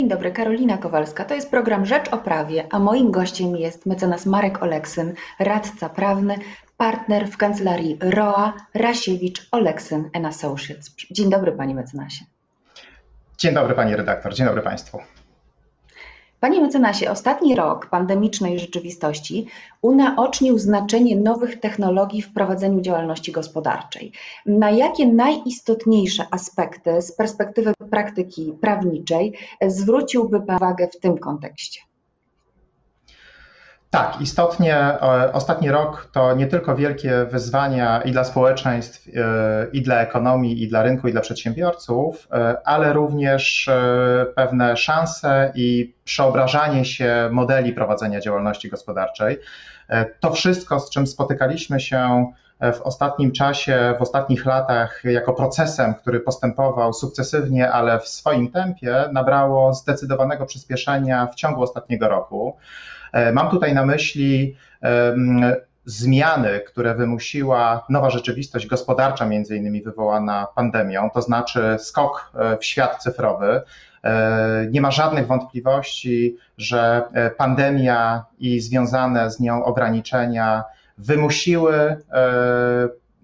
Dzień dobry, Karolina Kowalska. To jest program Rzecz o Prawie, a moim gościem jest mecenas Marek Oleksyn, radca prawny, partner w kancelarii ROA Rasiewicz Oleksyn Associates. Dzień dobry, panie mecenasie. Dzień dobry, pani redaktor. Dzień dobry państwu. Panie mecenasie, ostatni rok pandemicznej rzeczywistości unaocznił znaczenie nowych technologii w prowadzeniu działalności gospodarczej. Na jakie najistotniejsze aspekty z perspektywy praktyki prawniczej zwróciłby Pan uwagę w tym kontekście? Tak, istotnie e, ostatni rok to nie tylko wielkie wyzwania i dla społeczeństw, e, i dla ekonomii, i dla rynku, i dla przedsiębiorców, e, ale również pewne szanse i przeobrażanie się modeli prowadzenia działalności gospodarczej. To wszystko, z czym spotykaliśmy się w ostatnim czasie, w ostatnich latach, jako procesem, który postępował sukcesywnie, ale w swoim tempie, nabrało zdecydowanego przyspieszenia w ciągu ostatniego roku. E, mam tutaj na myśli zmiany, które wymusiła nowa rzeczywistość gospodarcza, między innymi wywołana pandemią, to znaczy skok e, w świat cyfrowy. E, nie ma żadnych wątpliwości, że pandemia i związane z nią ograniczenia wymusiły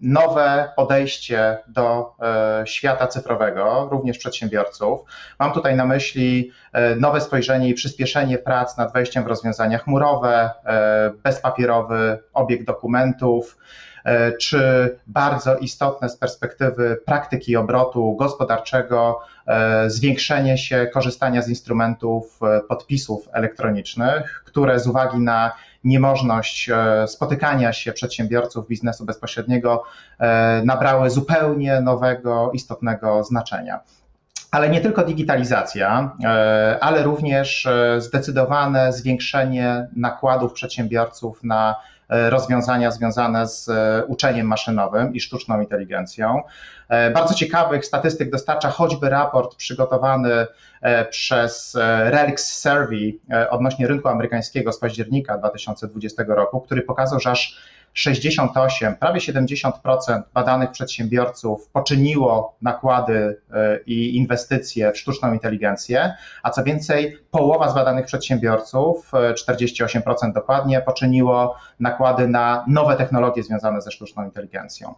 nowe podejście do e, świata cyfrowego, również przedsiębiorców. Mam tutaj na myśli e, nowe spojrzenie i przyspieszenie prac nad wejściem w rozwiązania chmurowe, e, bezpapierowy obieg dokumentów, czy bardzo istotne z perspektywy praktyki obrotu gospodarczego zwiększenie się korzystania z instrumentów podpisów elektronicznych, które z uwagi na niemożność e, spotykania się przedsiębiorców biznesu bezpośredniego e, nabrały zupełnie nowego, istotnego znaczenia. Ale nie tylko digitalizacja, e, ale również zdecydowane zwiększenie nakładów przedsiębiorców na rozwiązania związane z e, uczeniem maszynowym i sztuczną inteligencją. E, bardzo ciekawych statystyk dostarcza choćby raport przygotowany przez Relix Survey odnośnie rynku amerykańskiego z października 2020 roku, który pokazał, że aż 68, prawie 70% badanych przedsiębiorców poczyniło nakłady e, i inwestycje w sztuczną inteligencję, a co więcej, połowa z badanych przedsiębiorców, 48% e, dokładnie, poczyniło nakłady na nowe technologie związane ze sztuczną inteligencją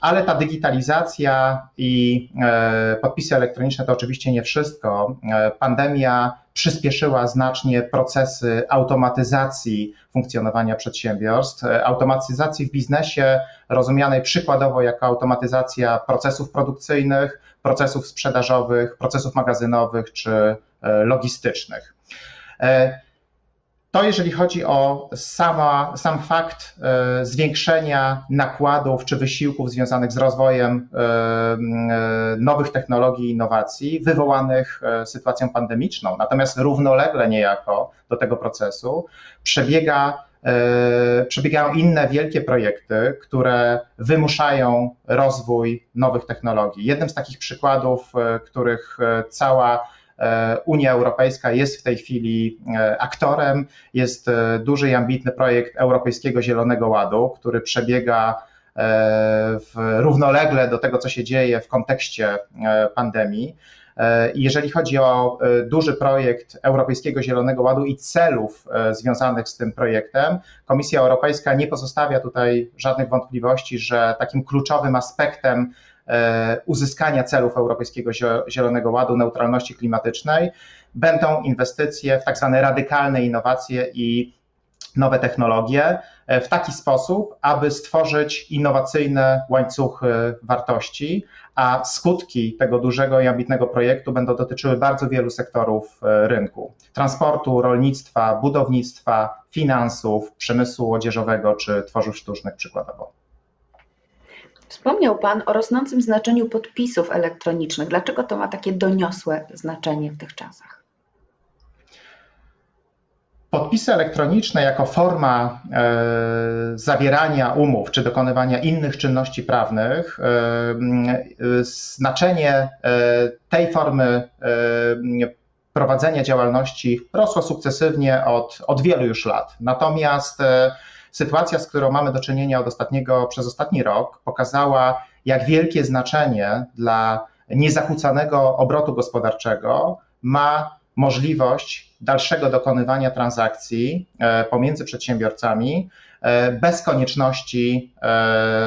ale ta digitalizacja i e, podpisy elektroniczne to oczywiście nie wszystko. E, pandemia przyspieszyła znacznie procesy automatyzacji funkcjonowania przedsiębiorstw, e, automatyzacji w biznesie, rozumianej przykładowo jako automatyzacja procesów produkcyjnych, procesów sprzedażowych, procesów magazynowych czy logistycznych. To jeżeli chodzi o sama, sam fakt e, zwiększenia nakładów czy wysiłków związanych z rozwojem e, e, nowych technologii i innowacji wywołanych sytuacją pandemiczną. Natomiast równolegle niejako do tego procesu przebiega przebiegają inne wielkie projekty, które wymuszają rozwój nowych technologii. Jednym z takich przykładów, których cała Unia Europejska jest w tej chwili e, aktorem. Jest e, duży i ambitny projekt Europejskiego Zielonego Ładu, który przebiega w, równolegle do tego, co się dzieje w kontekście pandemii. Jeżeli chodzi o duży projekt Europejskiego Zielonego Ładu i celów związanych z tym projektem, Komisja Europejska nie pozostawia tutaj żadnych wątpliwości, że takim kluczowym aspektem E, uzyskania celów Europejskiego Zielonego Ładu, neutralności klimatycznej, będą inwestycje w tak zwane radykalne innowacje i nowe technologie e, w taki sposób, aby stworzyć innowacyjne łańcuchy wartości, a skutki tego dużego i ambitnego projektu będą dotyczyły bardzo wielu sektorów e, rynku: transportu, rolnictwa, budownictwa, finansów, przemysłu odzieżowego czy tworzyw sztucznych przykładowo. Wspomniał Pan o rosnącym znaczeniu podpisów elektronicznych. Dlaczego to ma takie doniosłe znaczenie w tych czasach? Podpisy elektroniczne jako forma e, zawierania umów czy dokonywania innych czynności prawnych, e, e znaczenie e, tej formy e, prowadzenia działalności rosło sukcesywnie od, od wielu już lat. Natomiast e, sytuacja, z którą mamy do czynienia od ostatniego, przez ostatni rok, pokazała, jak wielkie znaczenie dla niezakłócanego obrotu gospodarczego ma możliwość dalszego dokonywania transakcji pomiędzy przedsiębiorcami bez konieczności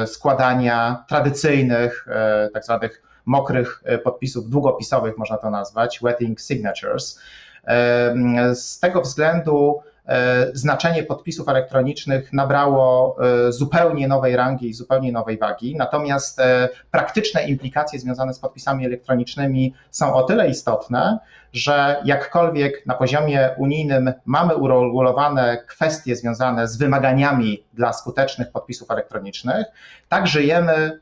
składania tradycyjnych, tak zwanych mokrych podpisów długopisowych, można to nazwać, wetting signatures. Z tego względu E, znaczenie podpisów elektronicznych nabrało e, zupełnie nowej rangi i zupełnie nowej wagi. Natomiast e, praktyczne implikacje związane z podpisami elektronicznymi są o tyle istotne, że jakkolwiek na poziomie unijnym mamy uregulowane kwestie związane z wymaganiami dla skutecznych podpisów elektronicznych, tak żyjemy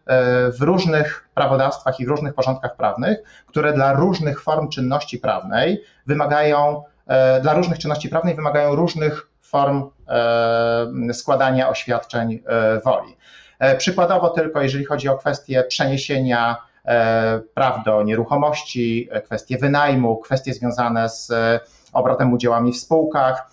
w różnych prawodawstwach i w różnych porządkach prawnych, które dla różnych form czynności prawnej wymagają E, dla różnych czynności prawnych wymagają różnych form e, składania oświadczeń e, woli. Przykładowo tylko, jeżeli chodzi o kwestie przeniesienia praw do nieruchomości, kwestie wynajmu, kwestie związane z obrotem udziałami w spółkach,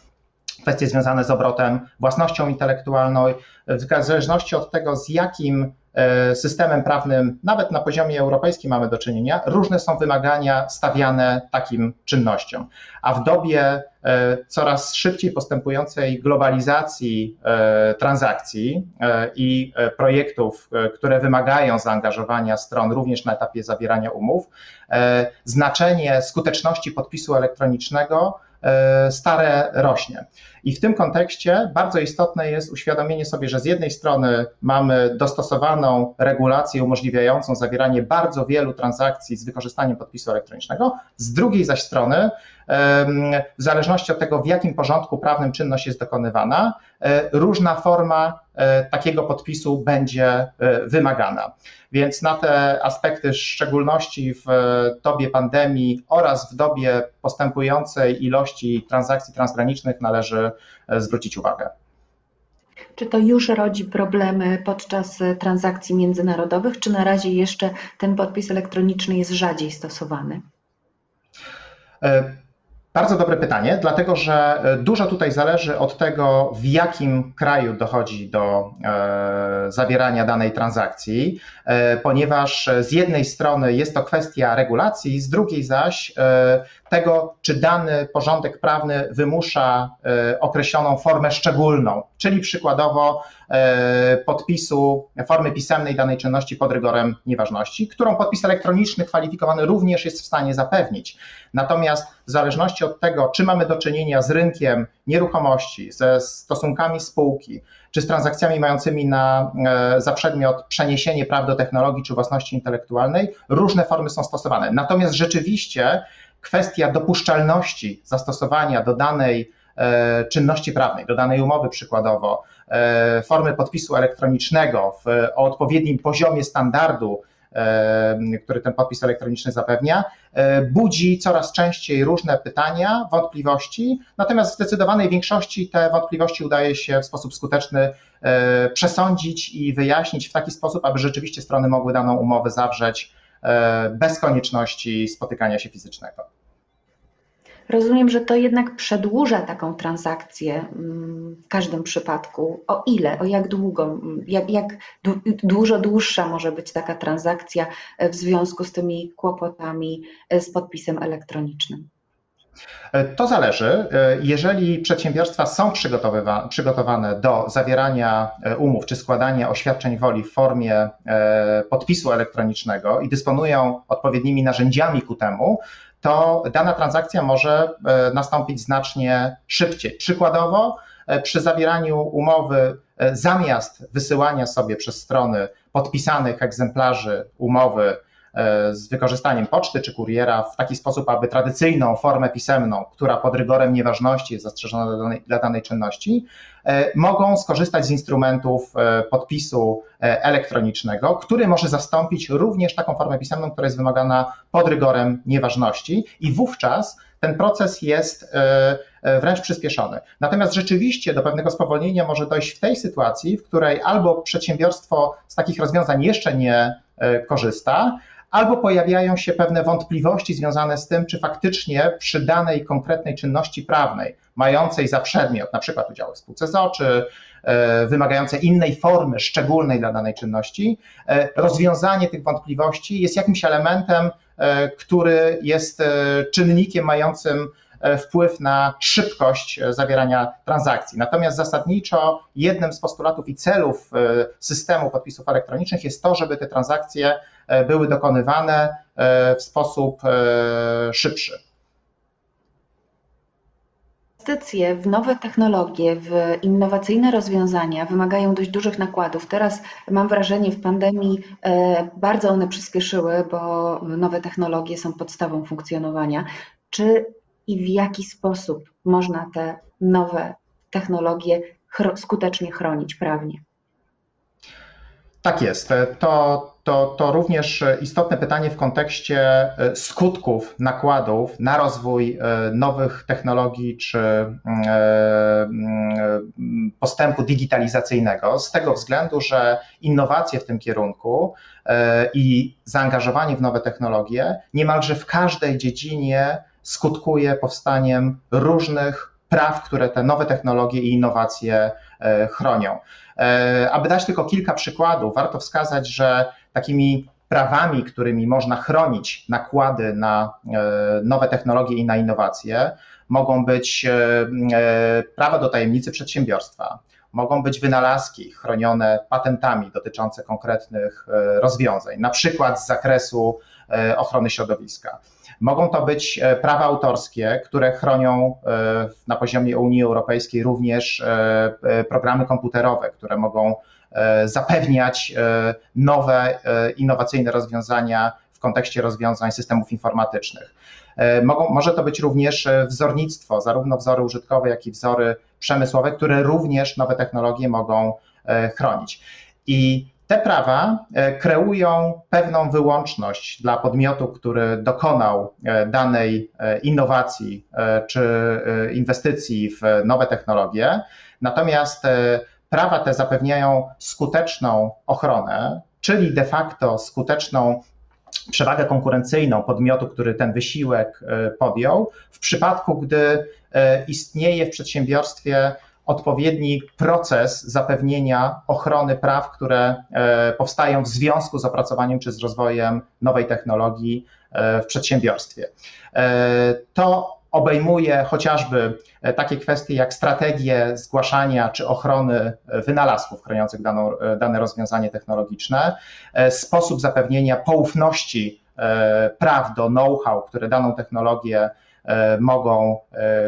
kwestie związane z obrotem własnością intelektualną, w zależności od tego, z jakim E, systemem prawnym, nawet na poziomie europejskim mamy do czynienia, różne są wymagania stawiane takim czynnościom. A w dobie e, coraz szybciej postępującej globalizacji e, transakcji i projektów, które wymagają zaangażowania stron również na etapie zawierania umów, znaczenie skuteczności podpisu elektronicznego stare rośnie. I w tym kontekście bardzo istotne jest uświadomienie sobie, że z jednej strony mamy dostosowaną regulację umożliwiającą zawieranie bardzo wielu transakcji z wykorzystaniem podpisu elektronicznego, z drugiej zaś strony w zależności od tego, w jakim porządku prawnym czynność jest dokonywana, e, różna forma e, takiego podpisu będzie e, wymagana. Więc na te aspekty, w szczególności w dobie pandemii oraz w dobie postępującej ilości transakcji transgranicznych, należy zwrócić uwagę. Czy to już rodzi problemy podczas transakcji międzynarodowych, czy na razie jeszcze ten podpis elektroniczny jest rzadziej stosowany? Bardzo dobre pytanie, dlatego że e, dużo tutaj zależy od tego, w jakim kraju dochodzi do e, zawierania danej transakcji, e, ponieważ z jednej strony jest to kwestia regulacji, z drugiej zaś tego, czy dany porządek prawny wymusza określoną formę szczególną, czyli przykładowo podpisu formy pisemnej danej czynności pod rygorem nieważności, którą podpis elektroniczny kwalifikowany również jest w stanie zapewnić. Natomiast w zależności od tego, czy mamy do czynienia z rynkiem nieruchomości, ze stosunkami spółki, czy z transakcjami mającymi na, e, za przedmiot przeniesienie praw do technologii czy własności intelektualnej, różne formy są stosowane. Natomiast rzeczywiście kwestia dopuszczalności zastosowania do danej e, czynności prawnej, do danej umowy przykładowo, e, formy podpisu elektronicznego w, o odpowiednim poziomie standardu który ten podpis elektroniczny zapewnia, e, budzi coraz częściej różne pytania, wątpliwości, natomiast w zdecydowanej większości te wątpliwości udaje się w sposób skuteczny e, przesądzić i wyjaśnić w taki sposób, aby rzeczywiście strony mogły daną umowę zawrzeć e, bez konieczności spotykania się fizycznego. Rozumiem, że to jednak przedłuża taką transakcję mm, w każdym przypadku. O ile, o jak długo, jak, jak dużo dłuższa może być taka transakcja e, w związku z tymi kłopotami e, z podpisem elektronicznym? E, to zależy. Jeżeli przedsiębiorstwa są przygotowane do zawierania umów czy składania oświadczeń woli w formie podpisu elektronicznego i dysponują odpowiednimi narzędziami ku temu, to dana transakcja może e, nastąpić znacznie szybciej. Przykładowo, e, przy zawieraniu umowy, e, zamiast wysyłania sobie przez strony podpisanych egzemplarzy umowy z wykorzystaniem poczty czy kuriera w taki sposób, aby tradycyjną formę pisemną, która pod rygorem nieważności jest zastrzeżona dla danej, dla danej czynności, e, mogą skorzystać z instrumentów e, podpisu elektronicznego, który może zastąpić również taką formę pisemną, która jest wymagana pod rygorem nieważności i wówczas ten proces jest wręcz przyspieszony. Natomiast rzeczywiście do pewnego spowolnienia może dojść w tej sytuacji, w której albo przedsiębiorstwo z takich rozwiązań jeszcze nie korzysta, albo pojawiają się pewne wątpliwości związane z tym, czy faktycznie przy danej konkretnej czynności prawnej, mającej za przedmiot na przykład w spółce ZO, czy e, wymagające innej formy szczególnej dla danej czynności, e, rozwiązanie tych wątpliwości jest jakimś elementem, e, który jest czynnikiem mającym wpływ na szybkość zawierania transakcji. Natomiast zasadniczo jednym z postulatów i celów systemu podpisów elektronicznych jest to, żeby te transakcje były dokonywane w sposób szybszy inwestycje w nowe technologie, w innowacyjne rozwiązania wymagają dość dużych nakładów. Teraz mam wrażenie, w pandemii e, bardzo one przyspieszyły, bo nowe technologie są podstawą funkcjonowania. Czy i w jaki sposób można te nowe technologie skutecznie chronić prawnie? Tak jest. To to, to również istotne pytanie w kontekście e, skutków, nakładów na rozwój e, nowych technologii czy mm, e, mm, postępu digitalizacyjnego, z tego względu, że innowacje w tym kierunku i zaangażowanie w nowe technologie niemalże w każdej dziedzinie skutkuje powstaniem różnych praw, które te nowe technologie i innowacje chronią. Aby dać tylko kilka przykładów, warto wskazać, że takimi prawami, którymi można chronić nakłady na e, nowe technologie i na innowacje, mogą być e, e, prawa do tajemnicy przedsiębiorstwa, mogą być wynalazki chronione patentami dotyczące konkretnych rozwiązań, na przykład z zakresu ochrony środowiska. Mogą to być prawa autorskie, które chronią na poziomie Unii Europejskiej również programy komputerowe, które mogą E, zapewniać e, nowe, e, innowacyjne rozwiązania w kontekście rozwiązań systemów informatycznych. Mogą, może to być również wzornictwo, zarówno wzory użytkowe, jak i wzory przemysłowe, które również nowe technologie mogą chronić. I te prawa kreują pewną wyłączność dla podmiotu, który dokonał danej innowacji czy inwestycji w nowe technologie. Natomiast Prawa te zapewniają skuteczną ochronę, czyli de facto skuteczną przewagę konkurencyjną podmiotu, który ten wysiłek e, podjął, w przypadku, gdy e, istnieje w przedsiębiorstwie odpowiedni proces zapewnienia ochrony praw, które e, powstają w związku z opracowaniem czy z rozwojem nowej technologii w przedsiębiorstwie. To obejmuje chociażby e, takie kwestie jak strategie zgłaszania czy ochrony e, wynalazków chroniących daną, e, dane rozwiązanie technologiczne, sposób zapewnienia poufności praw do know-how, które daną technologię mogą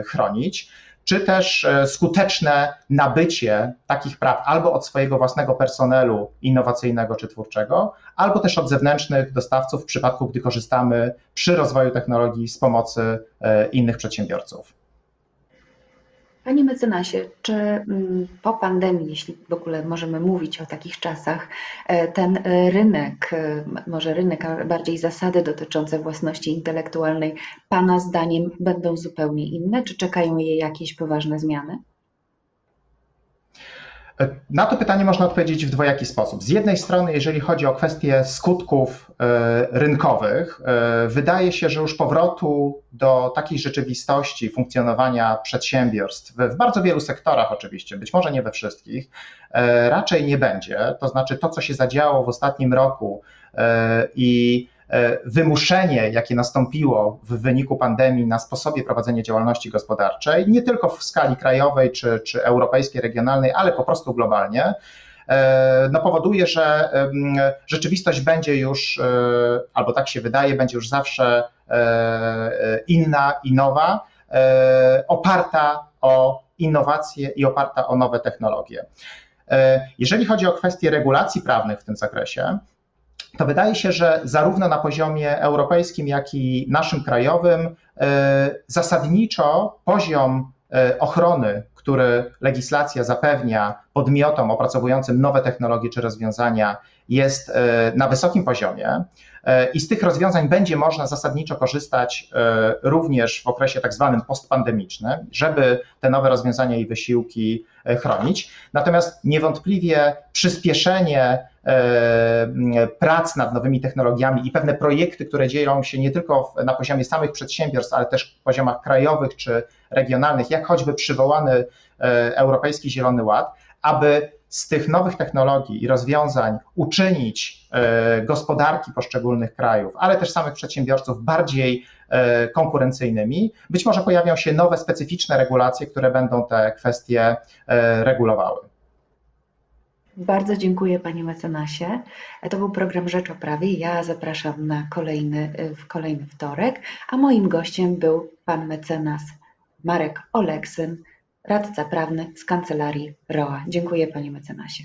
chronić czy też e, skuteczne nabycie takich praw albo od swojego własnego personelu innowacyjnego czy twórczego, albo też od zewnętrznych dostawców w przypadku, gdy korzystamy przy rozwoju technologii z pomocy e, innych przedsiębiorców. Panie mecenasie, czy mm, po pandemii, jeśli w ogóle możemy mówić o takich czasach, e, ten rynek, e, może rynek, a bardziej zasady dotyczące własności intelektualnej, Pana zdaniem będą zupełnie inne? Czy czekają je jakieś poważne zmiany? Na to pytanie można odpowiedzieć w dwojaki sposób. Z jednej strony, jeżeli chodzi o kwestie skutków e, rynkowych, e, wydaje się, że już powrotu do takiej rzeczywistości funkcjonowania przedsiębiorstw w bardzo wielu sektorach, oczywiście, być może nie we wszystkich, e, raczej nie będzie. To znaczy, to, co się zadziało w ostatnim roku i wymuszenie, jakie nastąpiło w wyniku pandemii na sposobie prowadzenia działalności gospodarczej, nie tylko w skali krajowej czy, czy europejskiej, regionalnej, ale po prostu globalnie, e, no powoduje, że rzeczywistość będzie już, e, albo tak się wydaje, będzie już zawsze inna i nowa, oparta o innowacje i oparta o nowe technologie. Jeżeli chodzi o kwestie regulacji prawnych w tym zakresie, to wydaje się, że zarówno na poziomie europejskim, jak i naszym krajowym e, zasadniczo poziom e, ochrony, który legislacja zapewnia podmiotom opracowującym nowe technologie czy rozwiązania, jest e, na wysokim poziomie i z tych rozwiązań będzie można zasadniczo korzystać również w okresie tak zwanym postpandemicznym, żeby te nowe rozwiązania i wysiłki chronić. Natomiast niewątpliwie przyspieszenie prac nad nowymi technologiami i pewne projekty, które dzieją się nie tylko na poziomie samych przedsiębiorstw, ale też poziomach krajowych czy regionalnych, jak choćby przywołany e, Europejski Zielony Ład, aby z tych nowych technologii i rozwiązań uczynić gospodarki poszczególnych krajów, ale też samych przedsiębiorców bardziej konkurencyjnymi, być może pojawią się nowe, specyficzne regulacje, które będą te kwestie regulowały. Bardzo dziękuję Panie mecenasie. To był program Rzecz o Prawie. Ja zapraszam na kolejny, w kolejny wtorek, a moim gościem był Pan mecenas Marek Oleksyn, radca prawny z Kancelarii ROA. Dziękuję Panie mecenasie.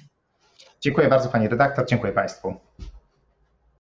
Dziękuję bardzo Pani redaktor, dziękuję Państwu.